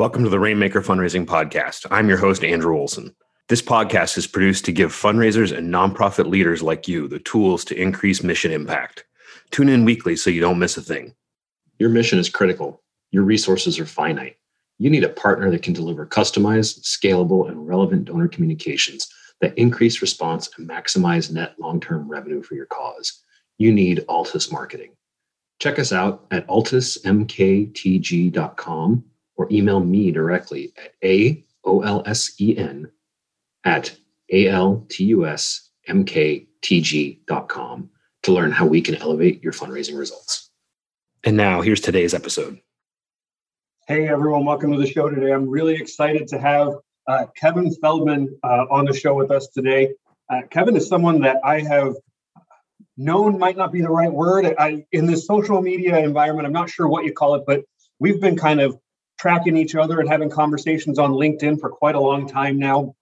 Welcome to the Rainmaker Fundraising Podcast. I'm your host, Andrew Olsen. This podcast is produced to give fundraisers and nonprofit leaders like you the tools to increase mission impact. Tune in weekly so you don't miss a thing. Your mission is critical, your resources are finite. You need a partner that can deliver customized, scalable, and relevant donor communications that increase response and maximize net long term revenue for your cause. You need Altus Marketing. Check us out at altusmktg.com or email me directly at aolsen at altusmktg.com to learn how we can elevate your fundraising results. And now here's today's episode. Hey everyone, welcome to the show today. I'm really excited to have uh, Kevin Feldman uh, on the show with us today. Uh, Kevin is someone that I have known might not be the right word I, in this social media environment. I'm not sure what you call it, but we've been kind of tracking each other and having conversations on LinkedIn for quite a long time now.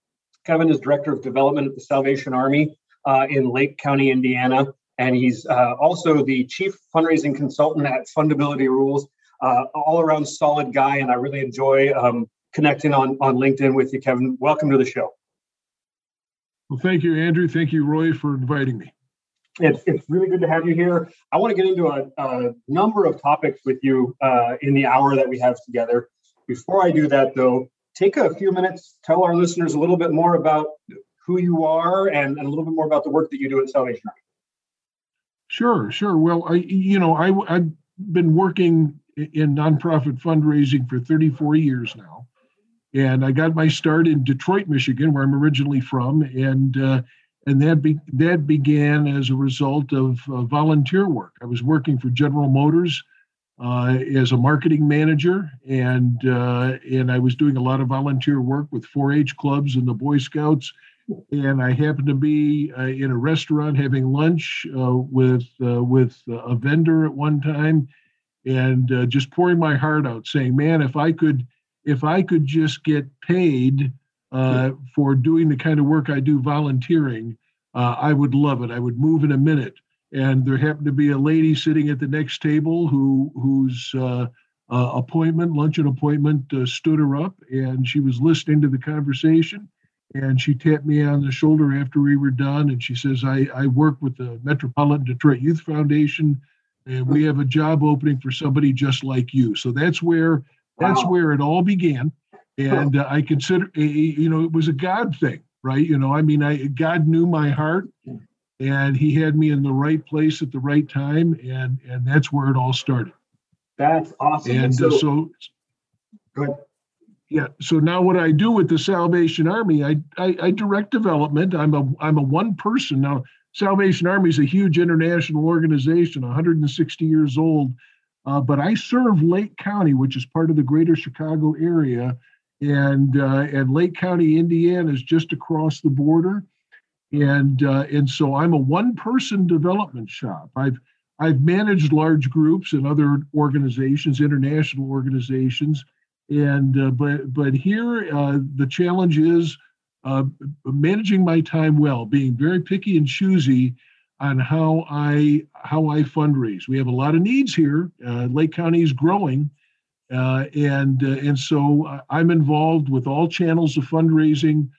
Kevin is Director of Development at the Salvation Army uh, in Lake County, Indiana. And he's uh, also the Chief Fundraising Consultant at Fundability Rules. Uh, all around solid guy, and I really enjoy um, connecting on, on LinkedIn with you, Kevin. Welcome to the show. Well, thank you, Andrew. Thank you, Roy, for inviting me. It's, it's really good to have you here. I want to get into a, a number of topics with you uh, in the hour that we have together. Before I do that, though, take a few minutes, tell our listeners a little bit more about who you are and, and a little bit more about the work that you do at Salvation Army. Sure, sure. Well, I, you know, I, I've been working in nonprofit fundraising for 34 years now. And I got my start in Detroit, Michigan, where I'm originally from. And uh, and that be, that began as a result of uh, volunteer work. I was working for General Motors as a marketing manager, and uh, and I was doing a lot of volunteer work with 4-H clubs and the Boy Scouts. And I happened to be uh, in a restaurant having lunch uh, with uh, with a vendor at one time, and just pouring my heart out, saying, "Man, if I could." If I could just get paid uh, for doing the kind of work I do volunteering, uh, I would love it. I would move in a minute. And there happened to be a lady sitting at the next table who whose uh, uh appointment, luncheon appointment, uh, stood her up, and she was listening to the conversation. And she tapped me on the shoulder after we were done, and she says, "I, I work with the Metropolitan Detroit Youth Foundation, and we have a job opening for somebody just like you." So that's where that's wow. where it all began and uh, I consider you know it was a God thing, right? You know, I mean, I God knew my heart, and He had me in the right place at the right time, and and that's where it all started. That's awesome. And so, uh, so good. Yeah. So now what I do with the Salvation Army, I, I, I direct development. I'm a I'm a one person now. Salvation Army is a huge international organization, 160 years old. Uh, but I serve Lake County, which is part of the greater Chicago area, and uh, and Lake County, Indiana, is just across the border, and uh, and so I'm a one-person development shop. I've I've managed large groups and other organizations, international organizations, and uh, but but here uh, the challenge is uh, managing my time well, being very picky and choosy on how I how I fundraise. We have a lot of needs here. Uh, Lake County is growing uh, and and so I'm involved with all channels of fundraising.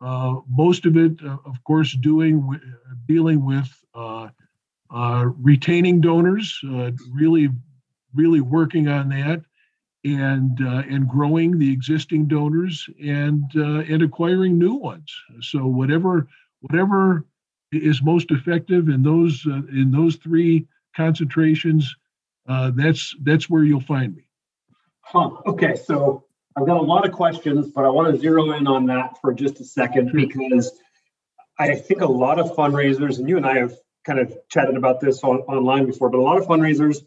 Uh, most of it, uh, of course, doing uh, dealing with uh, uh, retaining donors, really, really working on that, and and growing the existing donors and and acquiring new ones. So whatever whatever is most effective in those in those three concentrations, that's that's where you'll find me. Huh. Okay. So I've got a lot of questions, but I want to zero in on that for just a second because I think a lot of fundraisers, and you and I have kind of chatted about this on, online before, but a lot of fundraisers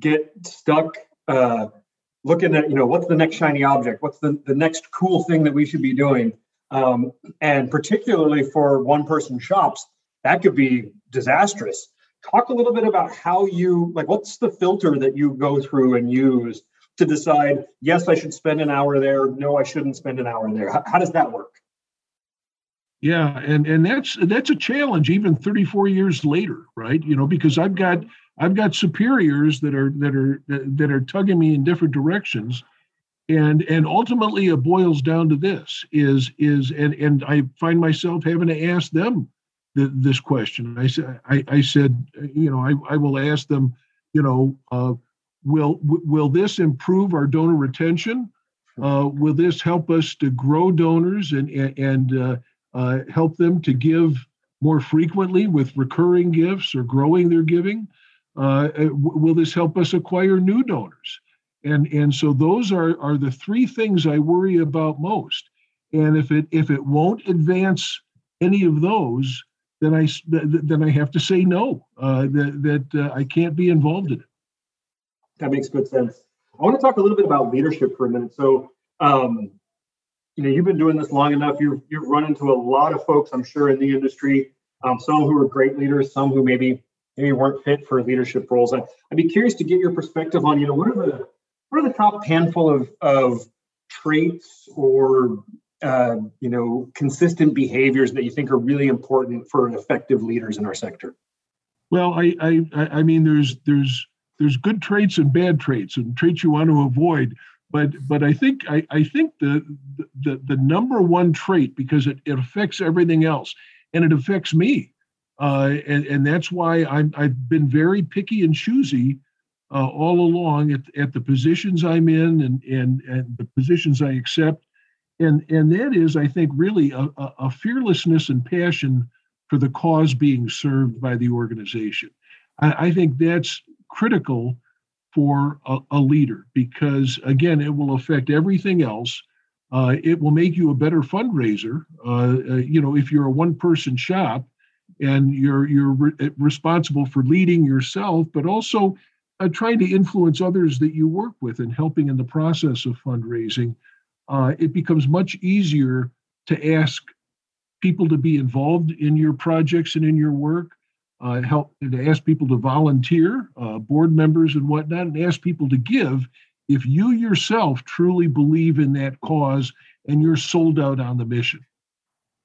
get stuck uh, looking at, you know, what's the next shiny object? What's the, the next cool thing that we should be doing? Um, and particularly for one person shops, that could be disastrous. Talk a little bit about how you, like, what's the filter that you go through and use to decide, yes, I should spend an hour there. No, I shouldn't spend an hour there. How, how does that work? Yeah, and and that's that's a challenge even 34 years later, right? You know, because I've got I've got superiors that are that are that are tugging me in different directions, and and ultimately it boils down to this is is and and i find myself having to ask them the, this question i said I, said you know I, I will ask them you know uh, will will this improve our donor retention uh, will this help us to grow donors and and uh, uh, help them to give more frequently with recurring gifts or growing their giving uh, uh, will this help us acquire new donors and and so those are are the three things I worry about most. And if it if it won't advance any of those, then I then I have to say no. Uh, that that uh, I can't be involved in it. That makes good sense. I want to talk a little bit about leadership for a minute. So, um, you know, you've been doing this long enough. You've you've run into a lot of folks, I'm sure, in the industry. Um, some who are great leaders, some who maybe maybe weren't fit for leadership roles. I, I'd be curious to get your perspective on, you know, what are the what are the top handful of, of traits or uh, you know consistent behaviors that you think are really important for effective leaders in our sector well i i i mean there's there's there's good traits and bad traits and traits you want to avoid but but i think i, I think the, the the number one trait because it, it affects everything else and it affects me uh, and, and that's why I'm, I've been very picky and choosy uh, all along at, at the positions I'm in and, and, and the positions I accept. And, and that is, I think, really a, a fearlessness and passion for the cause being served by the organization. I, I think that's critical for a, a, leader because, again, it will affect everything else. Uh, it will make you a better fundraiser. Uh, uh, you know, if you're a one-person shop and you're you're re- responsible for leading yourself, but also uh, trying to influence others that you work with and helping in the process of fundraising, uh, it becomes much easier to ask people to be involved in your projects and in your work, uh, help to ask people to volunteer, uh, board members and whatnot, and ask people to give if you yourself truly believe in that cause and you're sold out on the mission.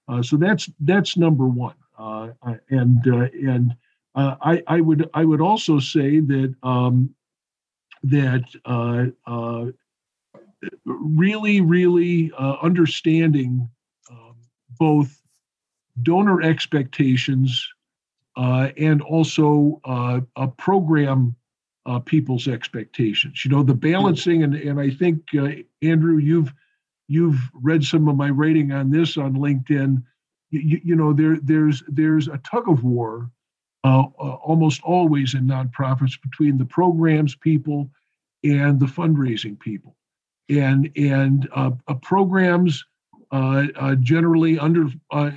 Uh, so that's that's number one, uh, and and uh, I, I, would I would also say that um, that uh, uh, really really uh, understanding um, both donor expectations uh, and also uh, a program people's expectations. You know the balancing and and I think Andrew you've you've read some of my writing on this on LinkedIn. You, you know there there's there's a tug of war uh, uh, almost always in nonprofits between the programs people and the fundraising people. And and uh, uh programs uh, uh, generally under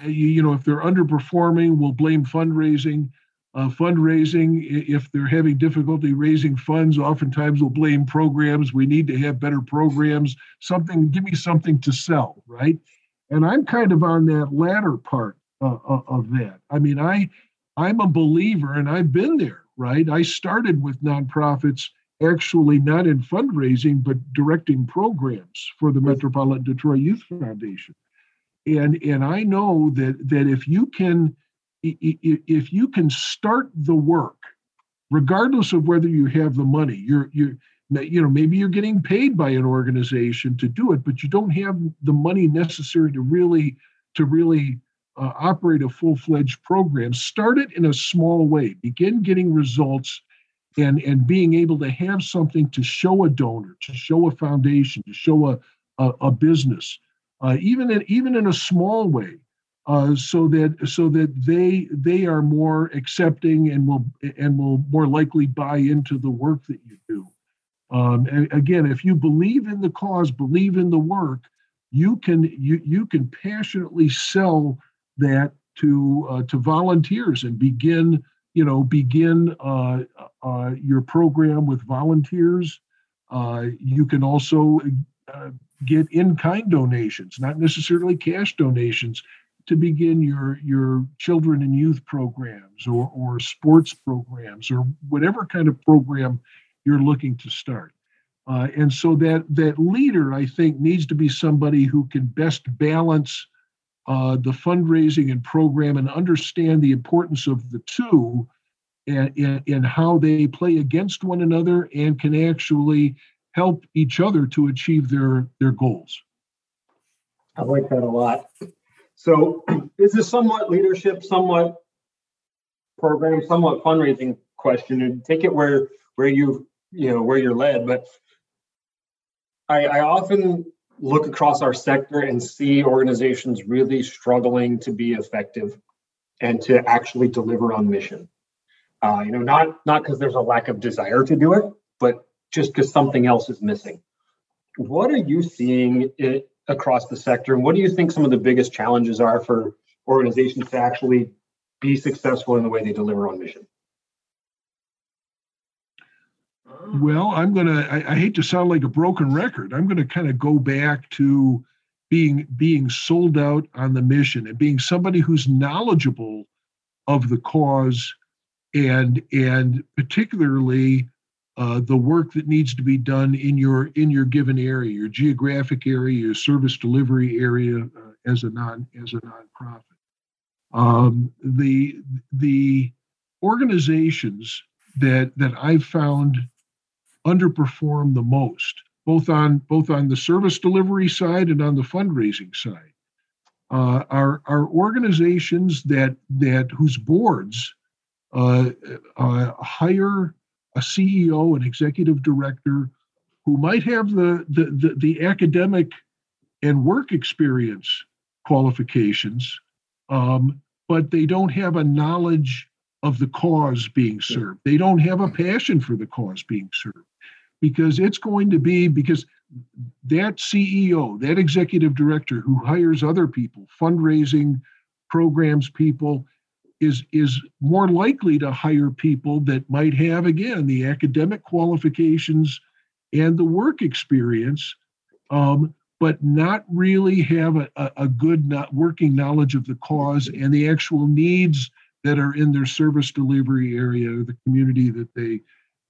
you know if they're underperforming, we'll blame fundraising. fundraising, if they're having difficulty raising funds, oftentimes we'll blame programs. We need to have better programs. Something, give me something to sell, right? And I'm kind of on that latter part of that. I mean, I I'm a believer and I've been there, right? I started with nonprofits actually not in fundraising, but directing programs for the Metropolitan Detroit Youth Foundation. And, and I know that, that if you can if you can start the work, regardless of whether you have the money, you're you're you know maybe you're getting paid by an organization to do it, but you don't have the money necessary to really to really uh, operate a full-fledged program start it in a small way begin getting results and and being able to have something to show a donor to show a foundation to show a a, a business uh, even in even in a small way uh, so that so that they they are more accepting and will and will more likely buy into the work that you do. Um, again if you believe in the cause believe in the work you can you you can passionately sell that to uh, to volunteers and begin you know begin uh, uh, your program with volunteers. Uh, you can also uh, get in-kind donations, not necessarily cash donations, to begin your your children and youth programs or or sports programs or whatever kind of program you're looking to start. Uh, and so that that leader, I think, needs to be somebody who can best balance uh, the fundraising and program and understand the importance of the two and, and, and, how they play against one another and can actually help each other to achieve their their goals. I like that a lot. So, this is somewhat leadership, somewhat program, somewhat fundraising question, and take it where where you you know where you're led. But I, I often look across our sector and see organizations really struggling to be effective and to actually deliver on mission. Uh, you know, not not because there's a lack of desire to do it, but just because something else is missing. What are you seeing it, across the sector, and what do you think some of the biggest challenges are for organizations to actually be successful in the way they deliver on mission? Well, I'm gonna. I, I hate to sound like a broken record. I'm gonna kind of go back to being being sold out on the mission and being somebody who's knowledgeable of the cause and and particularly uh, the work that needs to be done in your in your given area, your geographic area, your service delivery area uh, as a non as a nonprofit. Um, the the organizations that that I've found underperform the most, both on both on the service delivery side and on the fundraising side, uh, are are organizations that that whose boards uh, uh, hire a CEO, an executive director who might have the, the, the, the academic and work experience qualifications, um, but they don't have a knowledge of the cause being served. They don't have a passion for the cause being served. Because it's going to be because that CEO, that executive director who hires other people, fundraising programs people, is is more likely to hire people that might have again the academic qualifications and the work experience um, but not really have a, a good not working knowledge of the cause and the actual needs that are in their service delivery area or the community that they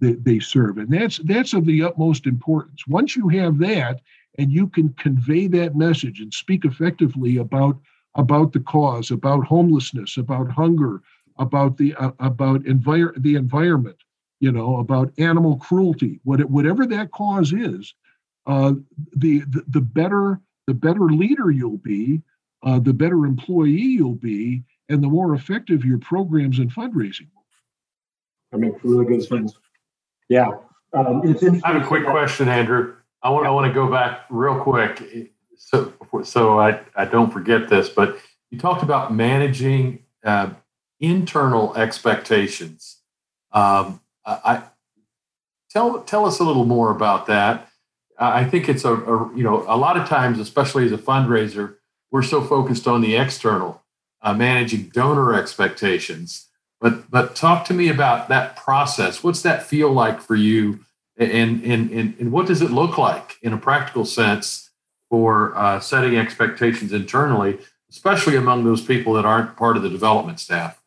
that they serve. And that's that's of the utmost importance. Once you have that and you can convey that message and speak effectively about about the cause, about homelessness, about hunger, about the uh, about envir- the environment, you know, about animal cruelty, what, whatever that cause is, uh, the, the, the better the better leader you'll be, uh, the better employee you'll be, and the more effective your programs and fundraising will be. I mean, really good sense. Yeah. Um, I have a quick question, Andrew. I want I want to go back real quick so so I, I don't forget this, but you talked about managing uh, internal expectations. Um, I, tell tell us a little more about that. I think it's a, a, you know a lot of times, especially as a fundraiser, we're so focused on the external, uh, managing donor expectations. But but talk to me about that process. What's that feel like for you, and and and, and what does it look like in a practical sense? for uh, setting expectations internally, especially among those people that aren't part of the development staff?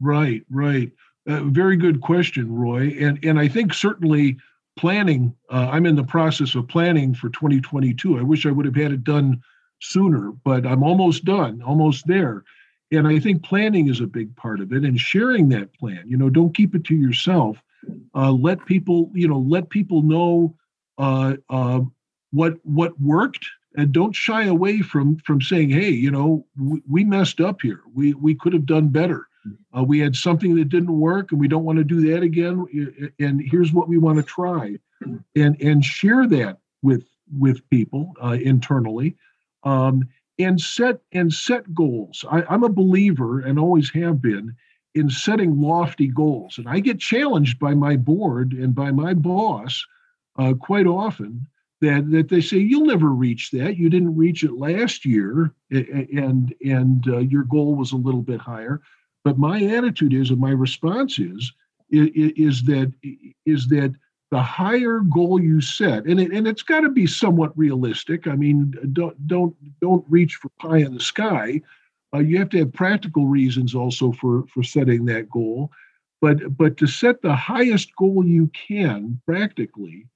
Right, right. Uh, very good question, Roy. And and I think certainly planning. Uh, I'm in the process of planning for 2022. I wish I would have had it done sooner, but I'm almost done, almost there. And I think planning is a big part of it, and sharing that plan. You know, don't keep it to yourself. Uh, let people, you know, let people know uh, uh, what what worked and don't shy away from from saying hey you know we, we messed up here we we could have done better uh, we had something that didn't work and we don't want to do that again and here's what we want to try and and share that with with people uh, internally um, and set and set goals I, i'm a believer and always have been in setting lofty goals and i get challenged by my board and by my boss uh, quite often that that they say you'll never reach that. You didn't reach it last year, and and uh, your goal was a little bit higher. But my attitude is, and my response is, is that is that the higher goal you set, and it, and it's got to be somewhat realistic. I mean, don't don't don't reach for pie in the sky. Uh, you have to have practical reasons also for for setting that goal. But but to set the highest goal you can practically.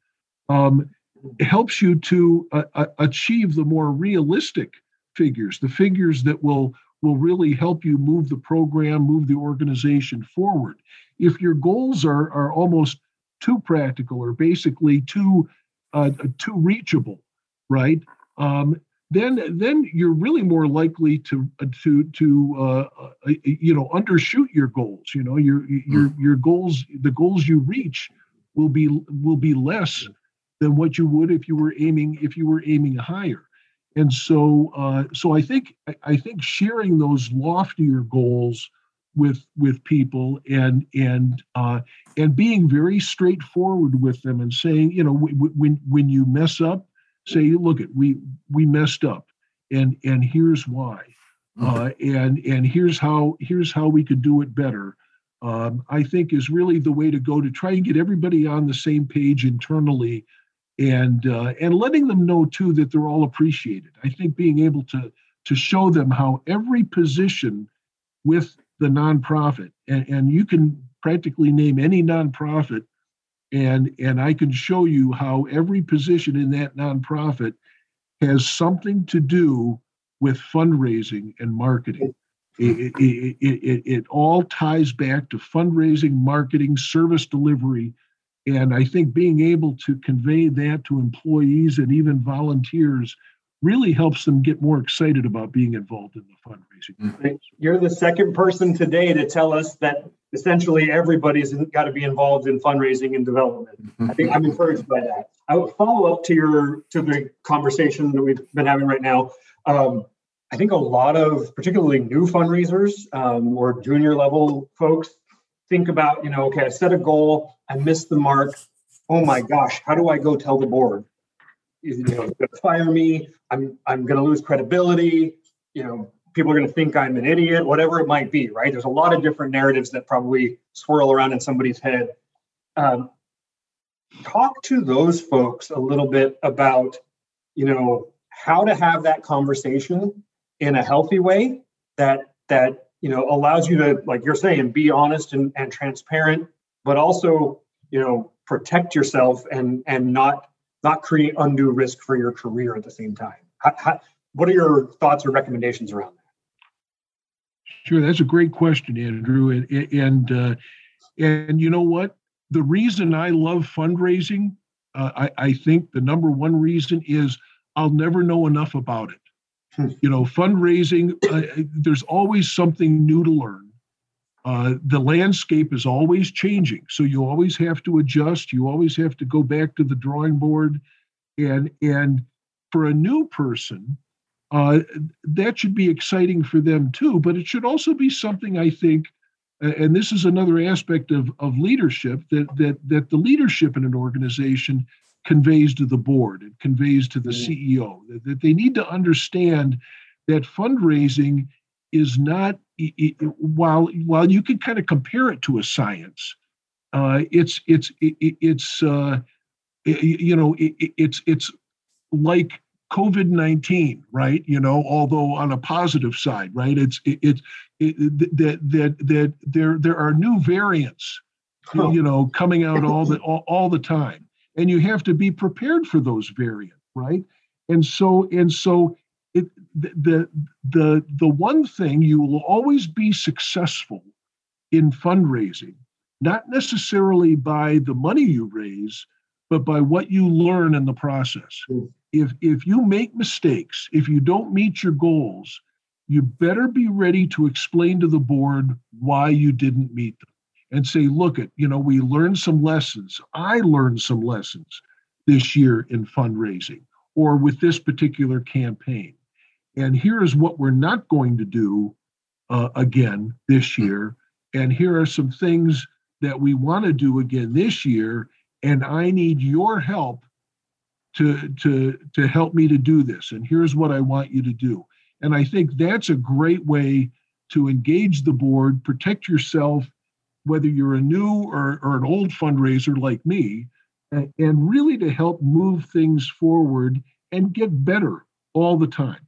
Um, helps you to uh, uh, achieve the more realistic figures, the figures that will will really help you move the program, move the organization forward. If your goals are are almost too practical or basically too uh, too reachable, right? Um, then then you're really more likely to uh, to to uh, uh, you know undershoot your goals. You know your your mm. your goals the goals you reach will be will be less than what you would if you were aiming if you were aiming higher. And so uh, so I think I think sharing those loftier goals with with people and and uh, and being very straightforward with them and saying you know when when you mess up say, look, at we we messed up, and and here's why, mm-hmm. uh, and and here's how here's how we could do it better. Um, I think is really the way to go to try and get everybody on the same page internally, and uh, and letting them know too that they're all appreciated. I think being able to to show them how every position with the nonprofit, and, and you can practically name any nonprofit and and I can show you how every position in that nonprofit has something to do with fundraising and marketing. It, it, it, it, all ties back to fundraising, marketing, service delivery. And I think being able to convey that to employees and even volunteers really helps them get more excited about being involved in the fundraising. Mm-hmm. You're the second person today to tell us that essentially everybody's got to be involved in fundraising and development. Mm-hmm. I think I'm encouraged by that. I would follow up to your to the conversation that we've been having right now. Um, I think a lot of particularly new fundraisers um, or junior level folks think about, you know, okay, I set a goal, I missed the mark. Oh my gosh, how do I go tell the board? You know, going to fire me. I'm I'm going to lose credibility. You know, people are going to think I'm an idiot, whatever it might be, right? There's a lot of different narratives that probably swirl around in somebody's head. Um, talk to those folks a little bit about, you know, how to have that conversation in a healthy way that that you know allows you to, like you're saying, be honest and, and transparent, but also, you know, protect yourself and and not not create undue risk for your career at the same time. How, how, what are your thoughts or recommendations around that? Sure, that's a great question, Andrew. And and uh, and you know what? The reason I love fundraising, uh, I, I think the number one reason is I'll never know enough about it. Hmm. You know, fundraising. Uh, there's always something new to learn. Uh, the landscape is always changing, so you always have to adjust. You always have to go back to the drawing board, and and for a new person, uh, that should be exciting for them too. But it should also be something I think, and this is another aspect of, of leadership that that that the leadership in an organization conveys to the board it conveys to the. CEO that, that they need to understand that fundraising is not it, while while you can kind of compare it to a science, uh, it's it's it, it's uh, you know it's it's like COVID nineteen, right? You know, although on a positive side, right? It's it's it, it, that that that there there are new variants, oh. you know, coming out all the all, all the time, and you have to be prepared for those variants, right? And so and so the the the one thing you will always be successful in fundraising, not necessarily by the money you raise, but by what you learn in the process. Mm if if you make mistakes, if you don't meet your goals, you better be ready to explain to the board why you didn't meet them and say, look at, you know, we learned some lessons. I learned some lessons this year in fundraising or with this particular campaign. And here is what we're not going to do uh, again this year. And here are some things that we want to do again this year. And I need your help to to to help me to do this and here's what i want you to do and i think that's a great way to engage the board protect yourself whether you're a new or, or an old fundraiser like me and, and really to help move things forward and get better all the time.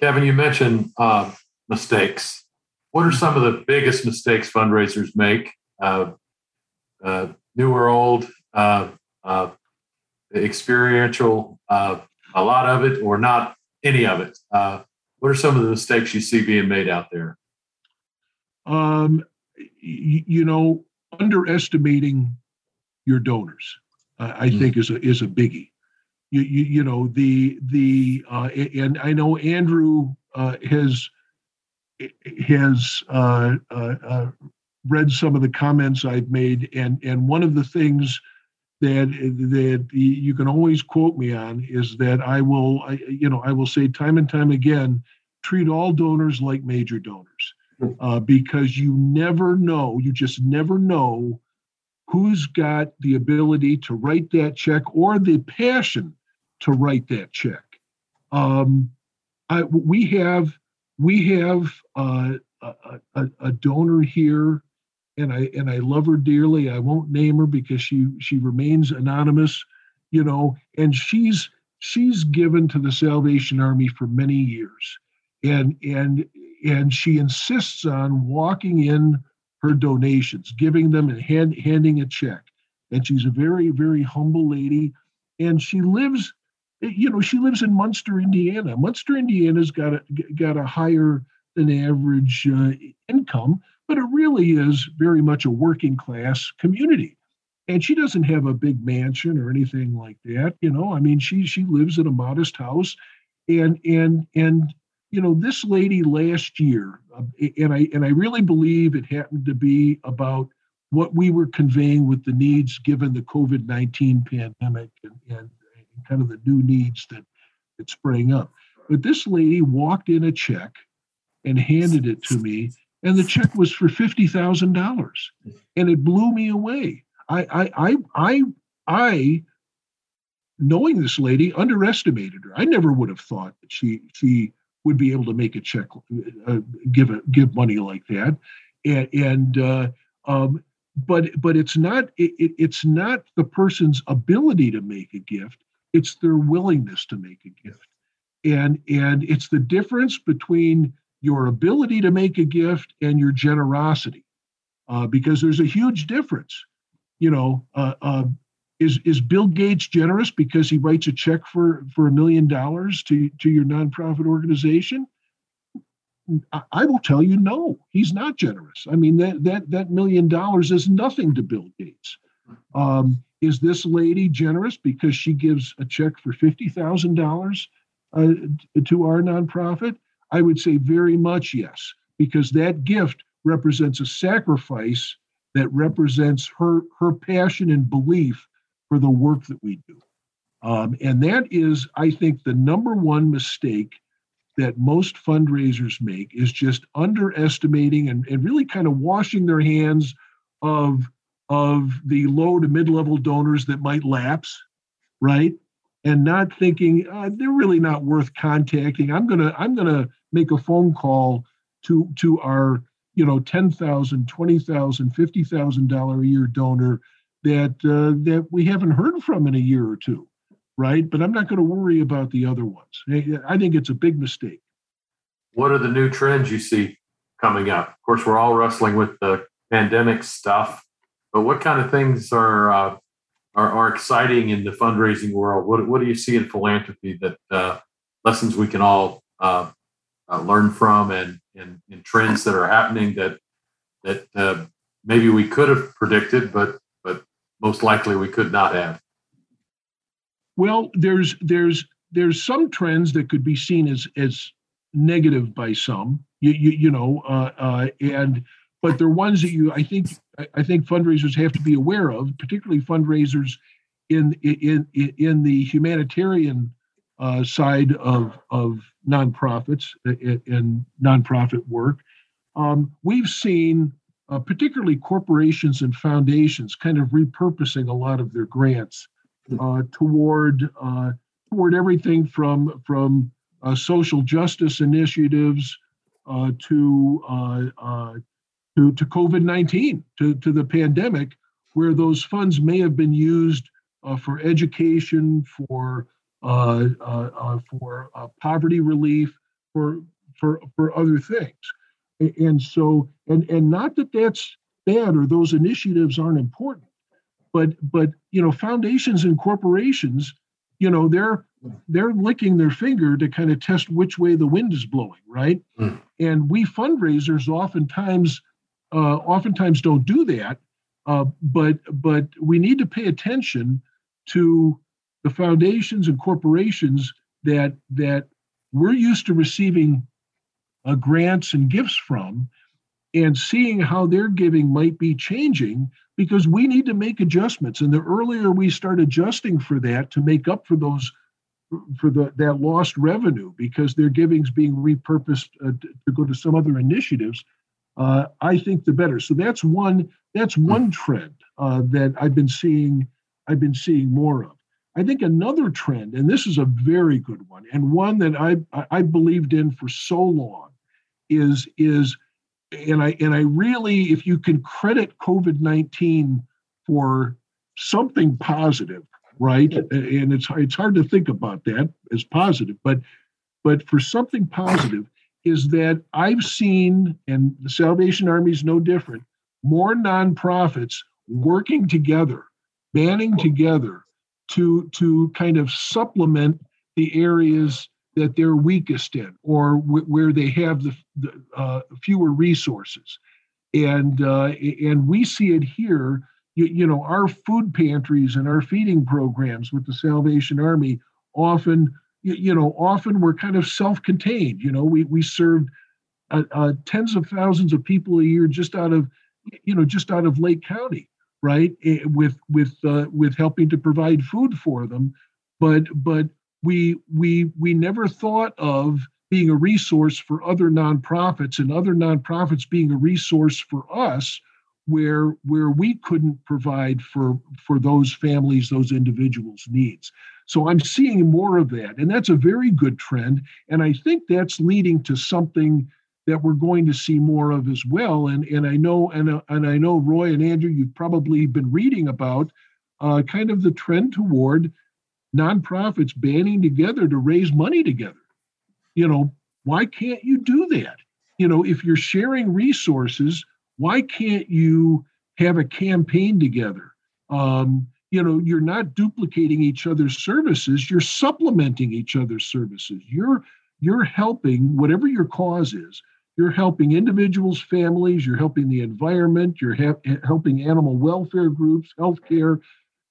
Kevin you mentioned uh, mistakes what are some of the biggest mistakes fundraisers make uh, uh, new or old uh, uh, experiential, uh, a lot of it, or not any of it? Uh, what are some of the mistakes you see being made out there? Um, you, know, underestimating your donors. I mm. think is a is a biggie. You, you, you know the the uh, and I know Andrew uh, has has uh, uh, uh, read some of the comments I've made, and and one of the things that that you can always quote me on is that I will, I, you know, I will say time and time again, treat all donors like major donors, hmm. uh, because you never know, you just never know who's got the ability to write that check or the passion to write that check. Um, I, we have we have uh, a, a, a donor here and I and I love her dearly. I won't name her because she she remains anonymous, you know, and she's she's given to the Salvation Army for many years. And and and she insists on walking in her donations, giving them and hand, handing a check. And she's a very, very humble lady. And she lives, you know, she lives in Munster, Indiana. Munster, Indiana's got a got a higher than average uh, income, but it really is very much a working class community. And she doesn't have a big mansion or anything like that. You know, I mean, she she lives in a modest house, and and and you know, this lady last year, uh, and I and I really believe it happened to be about what we were conveying with the needs given the COVID nineteen pandemic and, and, and kind of the new needs that that sprang up. But this lady walked in a check and handed it to me and the check was for fifty thousand dollars, and it blew me away. I, I, I, I, I, knowing this lady, underestimated her. I never would have thought that she she would be able to make a check, uh, give a, give money like that, and and uh, um, but but it's not it, it's not the person's ability to make a gift; it's their willingness to make a gift, and and it's the difference between your ability to make a gift and your generosity, uh, because there's a huge difference. You know, uh, uh, is is Bill Gates generous because he writes a check for for a million dollars to to your nonprofit organization? I, will tell you, no, he's not generous. I mean, that that that million dollars is nothing to Bill Gates. Um, is this lady generous because she gives a check for fifty thousand uh, dollars to our nonprofit? I would say very much yes, because that gift represents a sacrifice that represents her her passion and belief for the work that we do. Um, and that is, I think, the number one mistake that most fundraisers make is just underestimating and, and really kind of washing their hands of of the low to mid-level donors that might lapse, right? And not thinking uh, they're really not worth contacting. I'm gonna I'm gonna make a phone call to to our you know ten thousand, twenty thousand, fifty thousand dollar a year donor that uh, that we haven't heard from in a year or two, right? But I'm not going to worry about the other ones. I think it's a big mistake. What are the new trends you see coming up? Of course, we're all wrestling with the pandemic stuff, but what kind of things are uh, are, are exciting in the fundraising world? What what do you see in philanthropy that uh, lessons we can all uh, uh, learn from and, and, and trends that are happening that that uh, maybe we could have predicted, but but most likely we could not have. Well, there's there's there's some trends that could be seen as as negative by some, you you, you know, uh, and but they're ones that you I think I think fundraisers have to be aware of, particularly fundraisers in in in the humanitarian uh, side of of nonprofits and nonprofit work. Um, we've seen, uh, particularly corporations and foundations, kind of repurposing a lot of their grants uh, toward uh, toward everything from from uh, social justice initiatives uh, to to to COVID nineteen to to the pandemic, where those funds may have been used for education for uh, uh, uh, for poverty relief, for for for other things. And so, and and not that that's bad or those initiatives aren't important, but but you know, foundations and corporations, you know, they're they're licking their finger to kind of test which way the wind is blowing, right? Mm. And we fundraisers oftentimes uh, oftentimes don't do that Uh, but but we need to pay attention to the foundations and corporations that that we're used to receiving uh, grants and gifts from and seeing how their giving might be changing because we need to make adjustments. And the earlier we start adjusting for that to make up for those for the that lost revenue because their giving's being repurposed uh, to, to go to some other initiatives uh, i think the better. So that's one that's one trend uh, that i've been seeing i've been seeing more of. I think another trend and this is a very good one and one that i i believed in for so long is is and I and I really, if you can credit COVID nineteen for something positive, right? And it's it's hard to think about that as positive, but but for something positive is that I've seen, and the Salvation Army is no different, more nonprofits working together, banding together to to kind of supplement the areas that they're weakest in or w- where they have the, the uh, fewer resources. And uh, and we see it here you, you, know our food pantries and our feeding programs with the salvation army often you, you know often we're kind of self-contained you know we we served uh, uh, tens of thousands of people a year just out of you know just out of lake county right eh, with with uh, with helping to provide food for them. But but we we we never thought of being a resource for other nonprofits and other nonprofits being a resource for us where where we couldn't provide for for those families those individuals needs so i'm seeing more of that and that's a very good trend and i think that's leading to something that we're going to see more of as well and and i know and, and i know roy and andrew you've probably been reading about uh, kind of the trend toward nonprofits banding together to raise money together. You know, why can't you do that? You know, if you're sharing resources, why can't you have a campaign together? Um, you know, you're not duplicating each other's services, you're supplementing each other's services. You're you're helping whatever your cause is. You're helping individuals, families, you're helping the environment, you're ha- helping animal welfare groups, healthcare,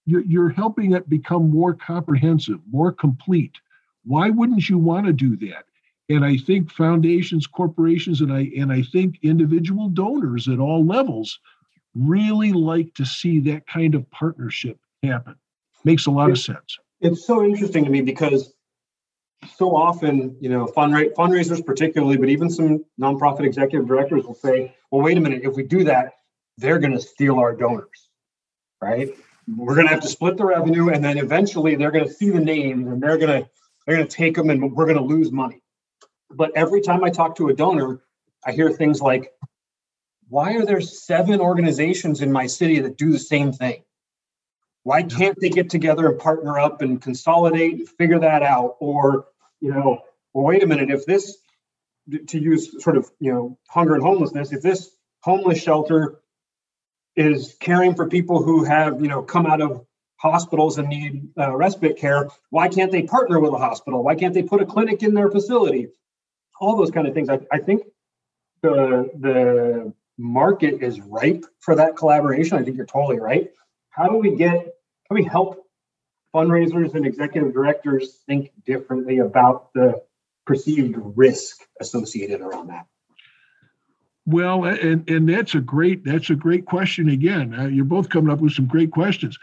you're helping it become more comprehensive, more complete. Why wouldn't you want to do that? And I think foundations, corporations, and I and I think individual donors at all levels really like to see that kind of partnership happen. Makes a lot of sense. It's so interesting to me because so often, you know, fundra- fundraisers particularly, but even some nonprofit executive directors will say, "Well, wait a minute. If we do that, they're going to steal our donors, right?" we're going to have to split the revenue and then eventually they're going to see the names and they're going to they're going to take them and we're going to lose money but every time i talk to a donor i hear things like why are there seven organizations in my city that do the same thing why can't they get together and partner up and consolidate and figure that out or you know well wait a minute if this to use sort of you know hunger and homelessness if this homeless shelter is caring for people who have, you know, come out of hospitals and need uh, respite care. Why can't they partner with a hospital? Why can't they put a clinic in their facility? All those kind of things. I, I think the the market is ripe for that collaboration. I think you're totally right. How do we get? How do we help fundraisers and executive directors think differently about the perceived risk associated around that? Well, and and that's a great that's a great question again. Uh, you're both coming up with some great questions,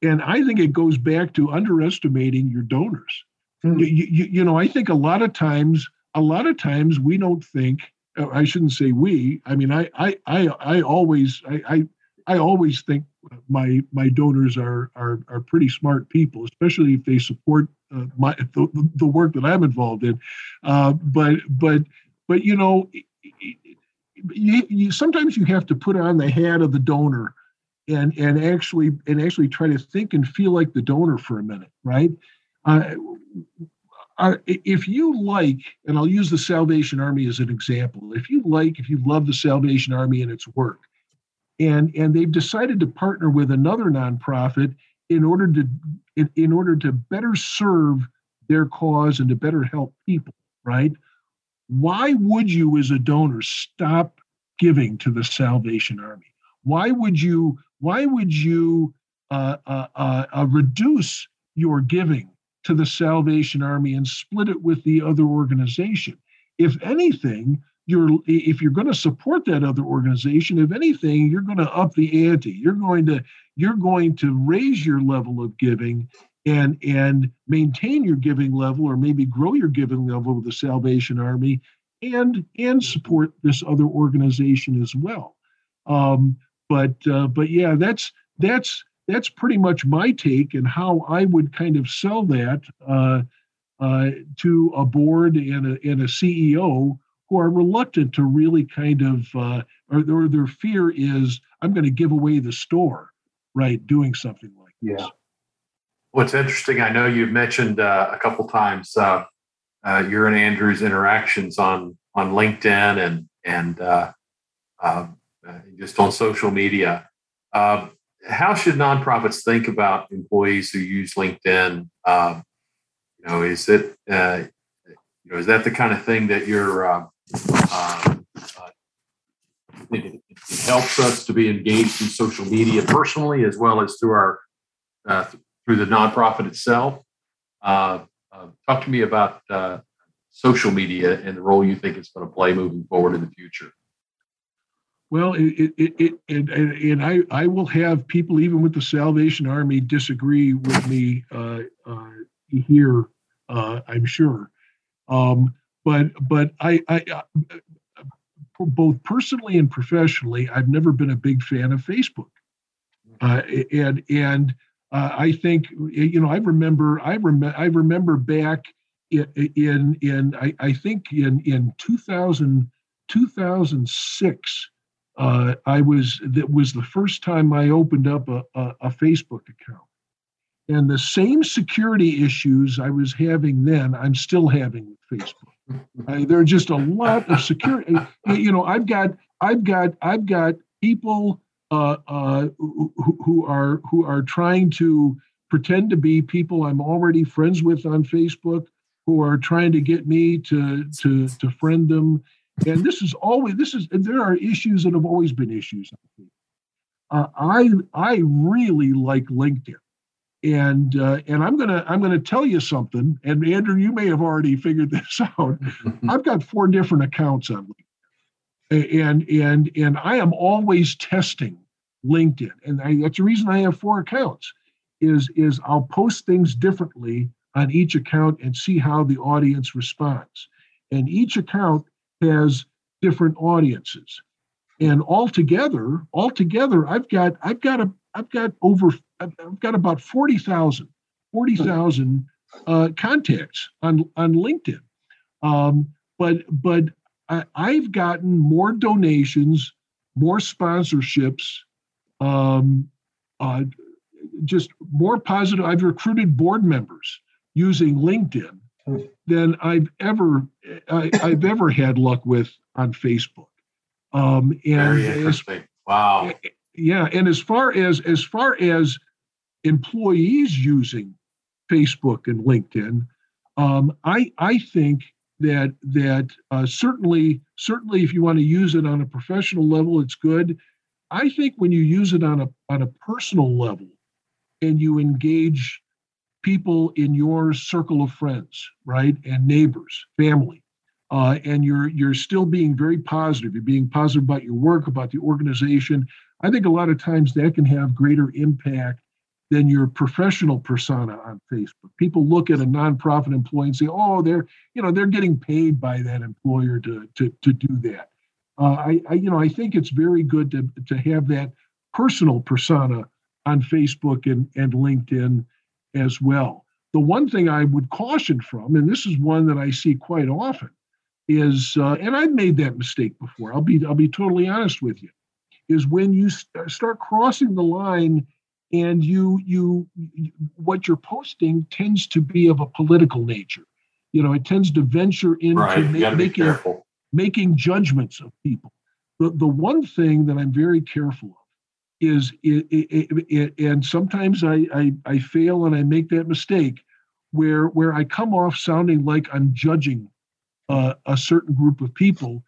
and I think it goes back to underestimating your donors. Hmm. You, you, you know, I think a lot of times, a lot of times we don't think. Uh, I shouldn't say we. I mean, I I I, I always I, I I always think my my donors are are are pretty smart people, especially if they support uh, my the, the work that I'm involved in. Uh, but but but you know, you, you, sometimes you have to put on the hat of the donor and and actually and actually try to think and feel like the donor for a minute right uh, if you like and i'll use the salvation army as an example if you like if you love the salvation army and its work and and they've decided to partner with another nonprofit in order to in, in order to better serve their cause and to better help people right why would you, as a donor, stop giving to the Salvation Army? Why would you why would you uh, uh, uh, uh, reduce your giving to the Salvation Army and split it with the other organization? If anything, you're if you're going to support that other organization, if anything, you're going to up the ante. You're going to you're going to raise your level of giving and and maintain your giving level or maybe grow your giving level with the Salvation Army and and support this other organization as well. Um, but uh, but yeah, that's that's that's pretty much my take and how I would kind of sell that uh, uh, to a board and a, and a CEO who are reluctant to really kind of uh, or, or their fear is I'm going to give away the store, right? Doing something like yeah. this. What's interesting, I know you've mentioned uh, a couple times uh, uh, your and Andrew's interactions on on LinkedIn and and just on social media. Um, how should nonprofits think about employees who use LinkedIn? Um, you know, is it uh, you know is that the kind of thing that you're um, it, it helps us to be engaged in social media personally as well as through our uh, through the nonprofit itself. Uh, uh, talk to me about uh, social media and the role you think it's going to play moving forward in the future. Well, it, it, it, and, and I, I will have people, even with the Salvation Army, disagree with me uh, uh, here, uh, I'm sure. Um, but but I, I uh, both personally and professionally, I've never been a big fan of Facebook. Uh, and and uh, I think you know I remember I remember I remember back in in, in I, I, think in in 2000 2006 uh, I was that was the first time I opened up a, a, a Facebook account and the same security issues I was having then I'm still having with Facebook. Uh, there are just a lot of security. You know, I've got I've got I've got people uh, uh, who, who, are who are trying to pretend to be people I'm already friends with on Facebook, who are trying to get me to to to friend them. And this is always this is there are issues that have always been issues. Uh, I I really like LinkedIn, and uh, and I'm gonna I'm gonna tell you something. And Andrew, you may have already figured this out. I've got four different accounts on LinkedIn and and and I am always testing LinkedIn, and I, that's the reason I have four accounts. Is is I'll post things differently on each account and see how the audience responds, and each account has different audiences, and altogether, altogether, I've got I've got a I've got over I've got about 40,000 40,000 uh, contacts on on LinkedIn. Um, but but I, have gotten more donations, more sponsorships, um, uh, just more positive. I've recruited board members using LinkedIn than I've ever I, have ever had luck with on Facebook. Um, and Very interesting. As, wow. Yeah, and as far as as far as employees using Facebook and LinkedIn, um, I I think that that uh, certainly certainly if you want to use it on a professional level, it's good. I think when you use it on a on a personal level, and you engage people in your circle of friends, right, and neighbors, family, uh, and you're you're still being very positive. You're being positive about your work, about the organization. I think a lot of times that can have greater impact than your professional persona on Facebook. People look at a nonprofit employee and say, "Oh, they're you know they're getting paid by that employer to to to do that." Uh, I, I you know I think it's very good to to have that personal persona on Facebook and and LinkedIn as well. The one thing I would caution from, and this is one that I see quite often, is uh, and I've made that mistake before. I'll be I'll be totally honest with you, is when you st- start crossing the line and you you what you're posting tends to be of a political nature you know it tends to venture into right. ma- making making judgments of people the, the one thing that i'm very careful of is it, it, it, and sometimes I, I i fail and i make that mistake where where i come off sounding like i'm judging uh, a certain group of people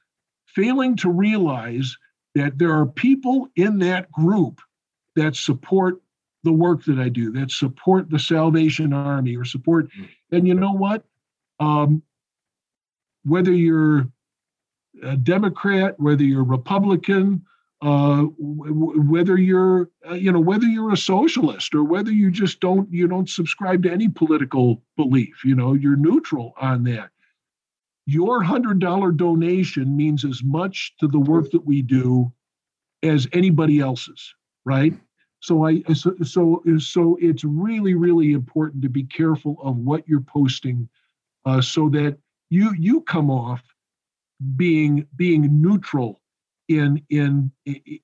failing to realize that there are people in that group that support the work that I do, that support the Salvation Army or support. Mm. And you know what? Um, whether you're a Democrat, whether you're Republican, uh, w- whether you're uh, you know whether you're a socialist or whether you just don't you don't subscribe to any political belief you know you're neutral on that. Your hundred dollar donation means as much to the work that we do as anybody else's right? So i so so, so it's really really important to be careful of what you're posting uh, so that you you come off being being neutral in in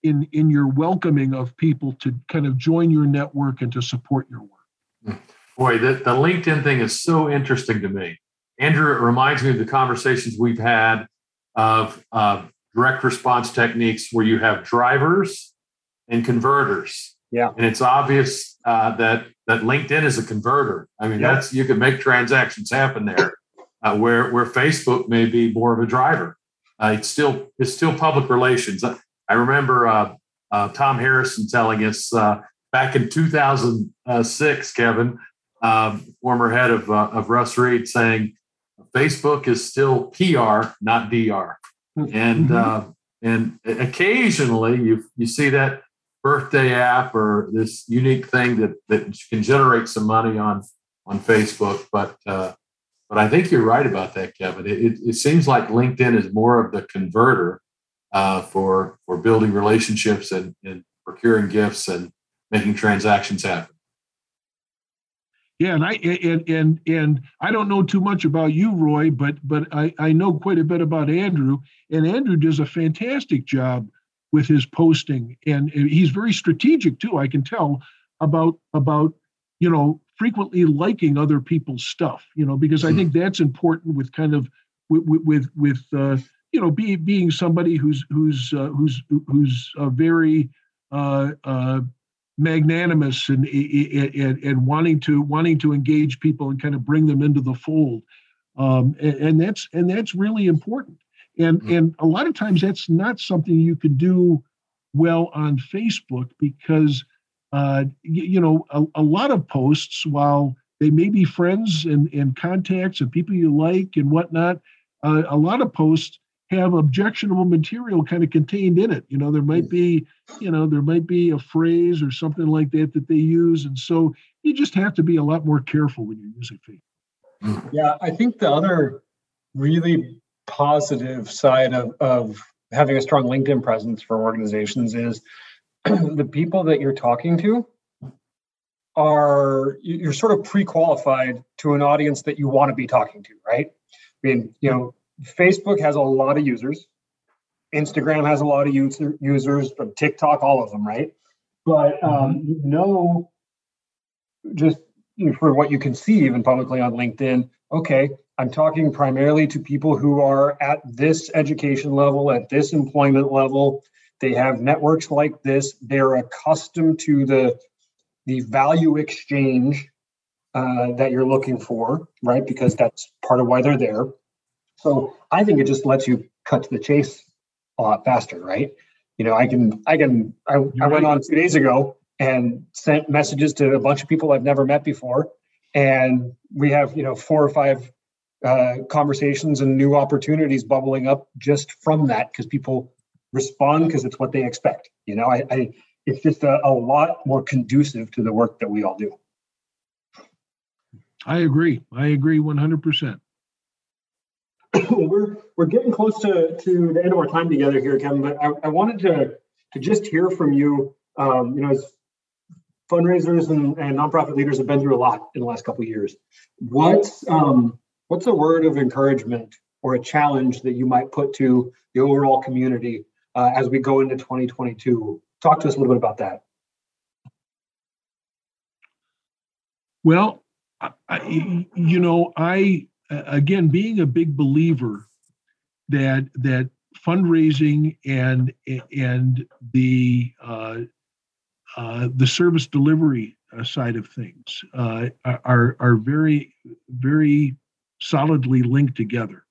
in in your welcoming of people to kind of join your network and to support your work. Boy, the, the LinkedIn thing is so interesting to me. Andrew, it reminds me of the conversations we've had of uh, direct response techniques where you have drivers and converters. Yeah, and it's obvious uh, that that LinkedIn is a converter. I mean, that's you can make transactions happen there, uh, where where Facebook may be more of a driver. Uh, it's still it's still public relations. I remember uh, uh, Tom Harrison telling us uh, back in 2006, Kevin, um, former head of uh, of Russ Reid, saying Facebook is still PR, not DR, and mm-hmm. Uh, and occasionally you you see that birthday app or this unique thing that that can generate some money on on Facebook, but but I think you're right about that, Kevin. It, it, it seems like LinkedIn is more of the converter uh, for for building relationships and, and procuring gifts and making transactions happen. Yeah, and I and and and I don't know too much about you, Roy, but but I I know quite a bit about Andrew, and Andrew does a fantastic job with his posting, and he's very strategic too. I can tell about about you know frequently liking other people's stuff you know because i hmm. think that's important with kind of with with, with uh, you know be, being somebody who's who's uh, who's who's uh, very uh, uh, magnanimous and, and and wanting to wanting to engage people and kind of bring them into the fold um, and, and, that's and that's really important and mm-hmm. and a lot of times that's not something you can do well on facebook because uh, you, you, know, a, a, lot of posts, while they may be friends and, and contacts and people you like and whatnot, uh, a lot of posts have objectionable material kind of contained in it. You know, there might be, you know, there might be a phrase or something like that that they use. And so you just have to be a lot more careful when you're using Facebook. Mm. Yeah, I think the other really positive side of, of having a strong LinkedIn presence for organizations is the people that you're talking to are you're sort of pre-qualified to an audience that you want to be talking to, right? I mean, you know, Facebook has a lot of users, Instagram has a lot of user, users, from TikTok, all of them, right? But um, mm-hmm. you know, just for what you can see even publicly on LinkedIn, okay, I'm talking primarily to people who are at this education level, at this employment level, they have networks like this. They're accustomed to the the value exchange uh, that you're looking for, right? Because that's part of why they're there. So I think it just lets you cut to the chase a lot faster, right? You know, I can I can I, I went on two days ago and sent messages to a bunch of people I've never met before, and we have you know four or five uh, conversations and new opportunities bubbling up just from that because people respond because it's what they expect. You know, I, I it's just a, a lot more conducive to the work that we all do. I agree. I agree 100%. we're we're getting close to, to the end of our time together here, Kevin. But I, I wanted to to just hear from you. Um, you know, as fundraisers and, and nonprofit leaders have been through a lot in the last couple of years. What's um, what's a word of encouragement or a challenge that you might put to the overall community uh, as we go into 2022. Talk to us a little bit about that. Well, I, you know, I again being a big believer that that fundraising and and the uh, uh, the service delivery uh, side of things uh, are are very very solidly linked together,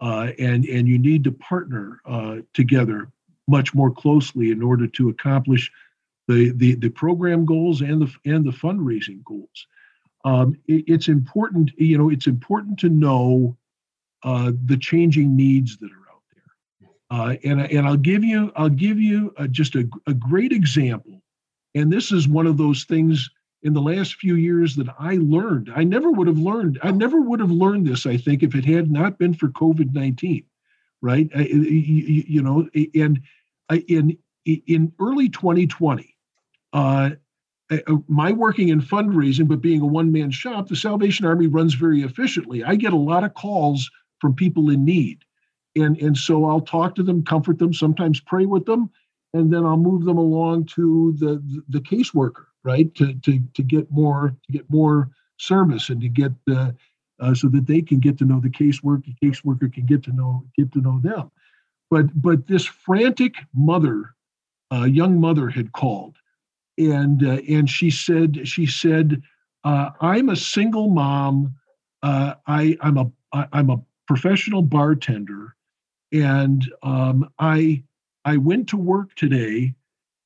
uh, and and you need to partner uh, together much more closely in order to accomplish the the, the program goals and the and the fundraising goals. Um, it, it's important, you know, it's important to know uh, the changing needs that are out there. Uh, and and I'll give you I'll give you a, just a, a great example. And this is one of those things in the last few years that I learned. I never would have learned. I never would have learned this. I think if it had not been for COVID nineteen, right? You, you know, and in in early 2020, uh, my working in fundraising, but being a one man shop, the Salvation Army runs very efficiently. I get a lot of calls from people in need. And, and so I'll talk to them, comfort them, sometimes pray with them, and then I'll move them along to the, the, the caseworker, right? To, to, to get more to get more service and to get uh, uh, so that they can get to know the caseworker, the caseworker can get to know get to know them. But but this frantic mother, uh, young mother, had called, and uh, and she said she said uh, I'm a single mom. Uh, I I'm a I, I'm a professional bartender, and um, I I went to work today,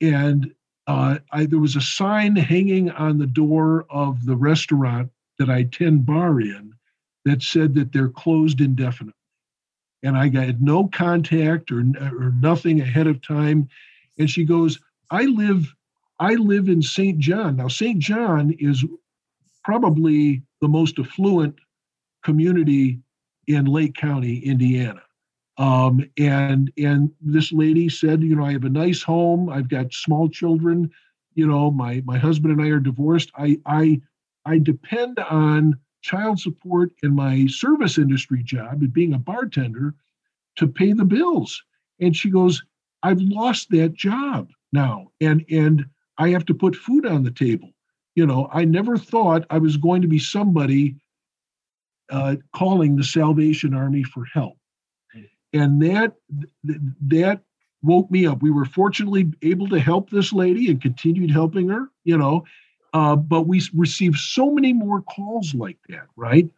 and uh, I, there was a sign hanging on the door of the restaurant that I tend bar in that said that they're closed indefinitely, and I got no contact or or nothing ahead of time, and she goes, I live I live in St. John. Now, St. John is probably the most affluent community in Lake County, Indiana. Um, and and this lady said, you know, I have a nice home. I've got small children. You know, my my husband and I are divorced. I I I depend on child support in my service industry job, and being a bartender, to pay the bills. And she goes, I've lost that job now, and and I have to put food on the table. You know, I never thought I was going to be somebody uh, calling the Salvation Army for help, and that that woke me up. We were fortunately able to help this lady and continued helping her. You know, uh, but we received so many more calls like that, right?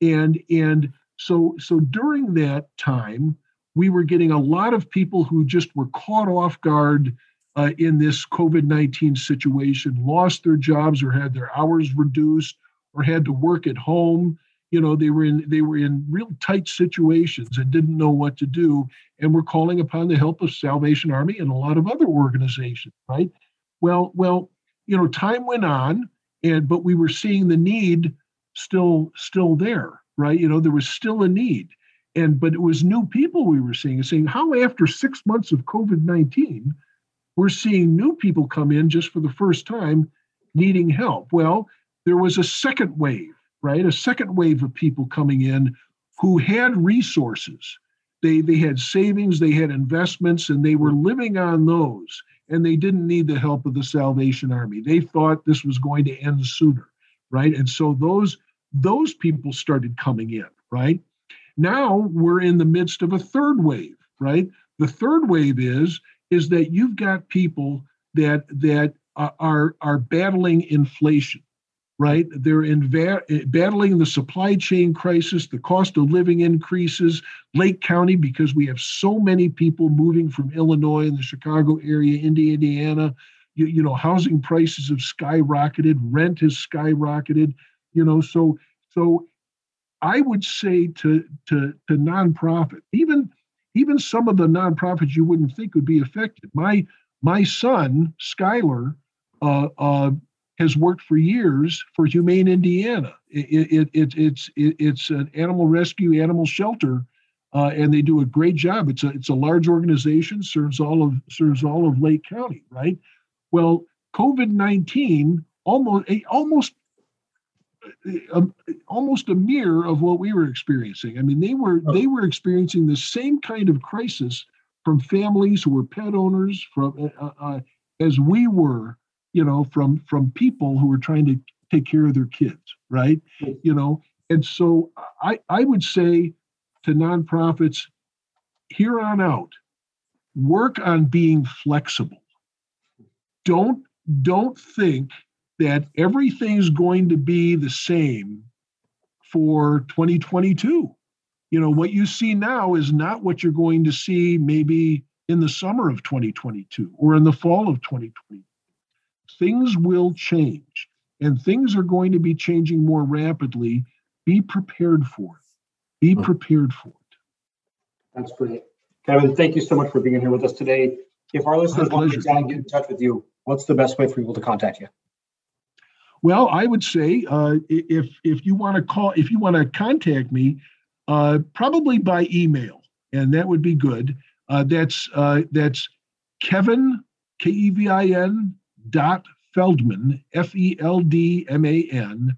And and so so during that time, we were getting a lot of people who just were caught off guard uh, in this COVID 19 situation, lost their jobs or had their hours reduced or had to work at home. You know, they were in they were in real tight situations and didn't know what to do, and were calling upon the help of Salvation Army and a lot of other organizations. Right? Well, well, you know, time went on, and but we were seeing the need still still there. Right? You know, there was still a need, and but it was new people we were seeing, saying how after six months of COVID nineteen we're seeing new people come in just for the first time needing help. Well, there was a second wave, right? A second wave of people coming in who had resources. They, they had savings, they had investments, and they were living on those. And they didn't need the help of the Salvation Army. They thought this was going to end sooner, right? And so those those people started coming in, right? Now we're in the midst of a third wave, right? The third wave is is that you've got people that that uh, are are battling inflation right they're in va- battling the supply chain crisis the cost of living increases lake county because we have so many people moving from illinois and the chicago area into indiana you, you know housing prices have skyrocketed rent has skyrocketed you know so so i would say to to to nonprofit even even some of the nonprofits you wouldn't think would be affected. My my son Skylar uh, uh, has worked for years for Humane Indiana. It, it, it, it's it, it's an animal rescue, animal shelter, uh, and they do a great job. It's a it's a large organization, serves all of serves all of Lake County, right? Well, COVID nineteen almost almost a, almost a mirror of what we were experiencing. I mean, they were oh. they were experiencing the same kind of crisis from families who were pet owners, from uh, uh, uh, as we were, you know, from from people who are trying to take care of their kids, right? You know, and so I I would say to nonprofits here on out, work on being flexible. Don't don't think that everything's going to be the same for 2022. You know, what you see now is not what you're going to see maybe in the summer of 2022 or in the fall of 2020. Things will change and things are going to be changing more rapidly. Be prepared for it. Be prepared for it. That's great. Kevin, thank you so much for being here with us today. If our listeners want to get in touch with you, what's the best way for people to contact you? Well, I would say uh, if if you want to call, if you want to contact me, uh, probably by email, and that would be good. Uh, that's uh, that's Kevin K E V I N dot Feldman F E L D M A N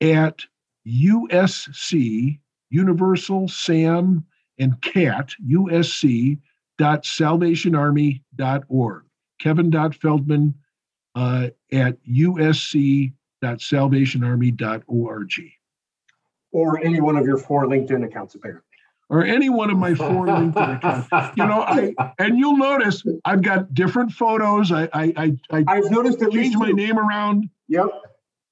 at USC Universal Sam and Cat USC dot salvationarmy.org. Kevin dot Feldman uh, at usc.salvationarmy.org. Or any one of your four LinkedIn accounts, apparently. Or any one of my four LinkedIn accounts. You know, I and you'll notice I've got different photos. I I I, I have noticed at changed my name around. Yep.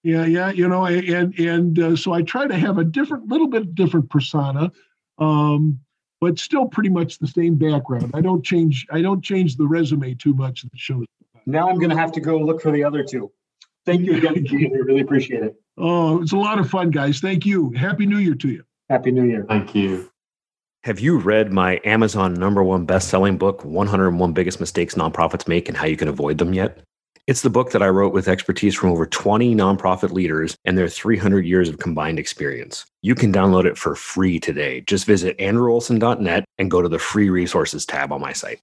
Yeah, yeah. You know, and and uh, so I try to have a different, little bit different persona. Um, but still pretty much the same background. I don't change. I don't change the resume too much that shows. Now I'm going to have to go look for the other two. Thank you again, Gene. I really appreciate it. Oh, it's a lot of fun, guys. Thank you. Happy New Year to you. Happy New Year. Thank you. Have you read my Amazon number one best-selling book, 101 Biggest Mistakes Nonprofits Make and How You Can Avoid Them yet? It's the book that I wrote with expertise from over 20 nonprofit leaders and their 300 years of combined experience. You can download it for free today. Just visit andrewolsen.net and go to the free resources tab on my site.